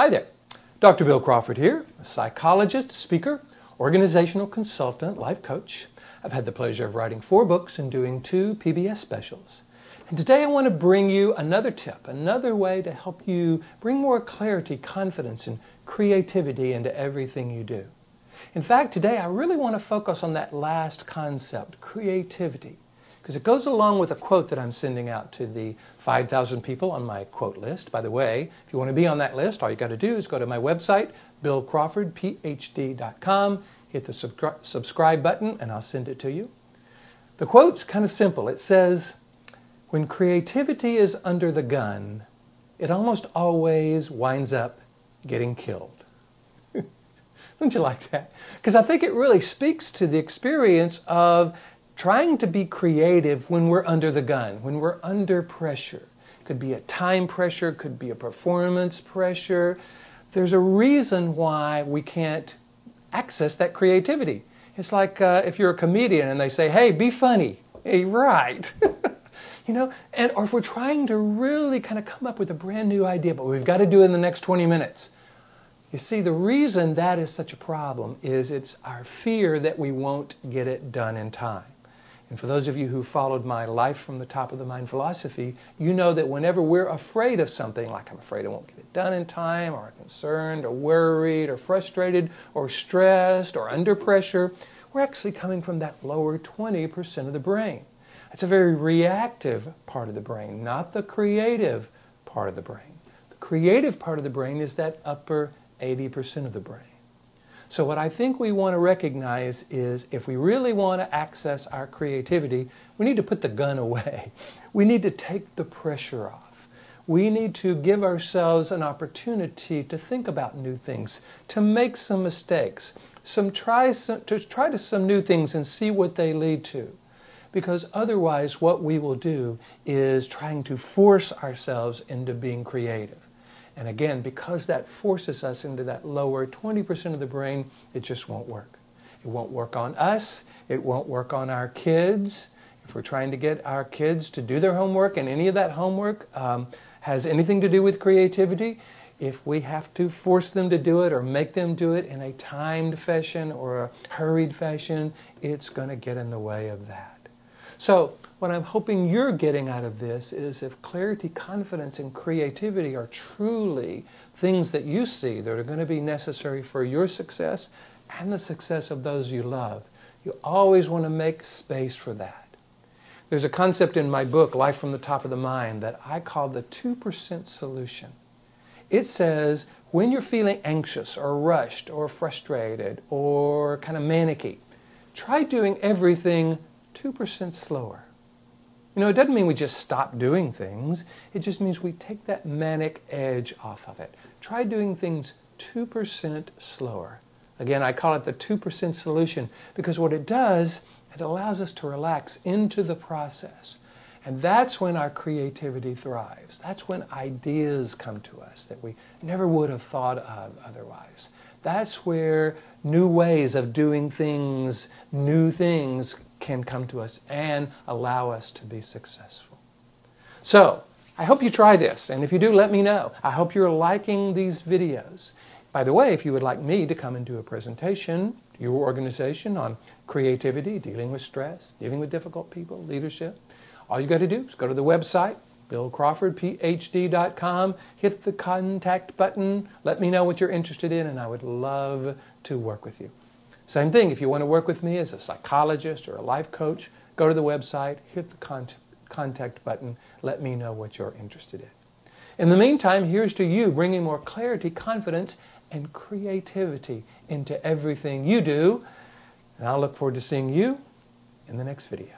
Hi there. Dr. Bill Crawford here, a psychologist, speaker, organizational consultant, life coach. I've had the pleasure of writing four books and doing two PBS specials. And today I want to bring you another tip, another way to help you bring more clarity, confidence, and creativity into everything you do. In fact, today I really want to focus on that last concept, creativity because it goes along with a quote that I'm sending out to the 5,000 people on my quote list. By the way, if you want to be on that list, all you got to do is go to my website, billcrawfordphd.com, hit the subscri- subscribe button, and I'll send it to you. The quote's kind of simple. It says, When creativity is under the gun, it almost always winds up getting killed. Don't you like that? Because I think it really speaks to the experience of trying to be creative when we're under the gun, when we're under pressure. Could be a time pressure, could be a performance pressure. There's a reason why we can't access that creativity. It's like uh, if you're a comedian and they say, hey, be funny. Hey, right. you know, and or if we're trying to really kind of come up with a brand new idea, but we've got to do it in the next 20 minutes. You see, the reason that is such a problem is it's our fear that we won't get it done in time. And for those of you who followed my life from the top of the mind philosophy, you know that whenever we're afraid of something, like I'm afraid I won't get it done in time, or concerned, or worried, or frustrated, or stressed, or under pressure, we're actually coming from that lower 20% of the brain. It's a very reactive part of the brain, not the creative part of the brain. The creative part of the brain is that upper 80% of the brain. So, what I think we want to recognize is if we really want to access our creativity, we need to put the gun away. We need to take the pressure off. We need to give ourselves an opportunity to think about new things, to make some mistakes, some try some, to try to some new things and see what they lead to. Because otherwise, what we will do is trying to force ourselves into being creative. And again, because that forces us into that lower 20% of the brain, it just won't work. It won't work on us. It won't work on our kids. If we're trying to get our kids to do their homework and any of that homework um, has anything to do with creativity, if we have to force them to do it or make them do it in a timed fashion or a hurried fashion, it's going to get in the way of that. So, what I'm hoping you're getting out of this is if clarity, confidence, and creativity are truly things that you see that are going to be necessary for your success and the success of those you love, you always want to make space for that. There's a concept in my book, Life from the Top of the Mind, that I call the 2% solution. It says when you're feeling anxious or rushed or frustrated or kind of manicky, try doing everything 2% slower. You know, it doesn't mean we just stop doing things. It just means we take that manic edge off of it. Try doing things 2% slower. Again, I call it the 2% solution because what it does, it allows us to relax into the process. And that's when our creativity thrives. That's when ideas come to us that we never would have thought of otherwise. That's where new ways of doing things, new things can come to us and allow us to be successful. So, I hope you try this, and if you do, let me know. I hope you're liking these videos. By the way, if you would like me to come and do a presentation your organization on creativity, dealing with stress, dealing with difficult people, leadership, all you got to do is go to the website, billcrawfordphd.com, hit the contact button, let me know what you're interested in, and I would love to work with you. Same thing, if you want to work with me as a psychologist or a life coach, go to the website, hit the contact button, let me know what you're interested in. In the meantime, here's to you bringing more clarity, confidence, and creativity into everything you do. And I'll look forward to seeing you in the next video.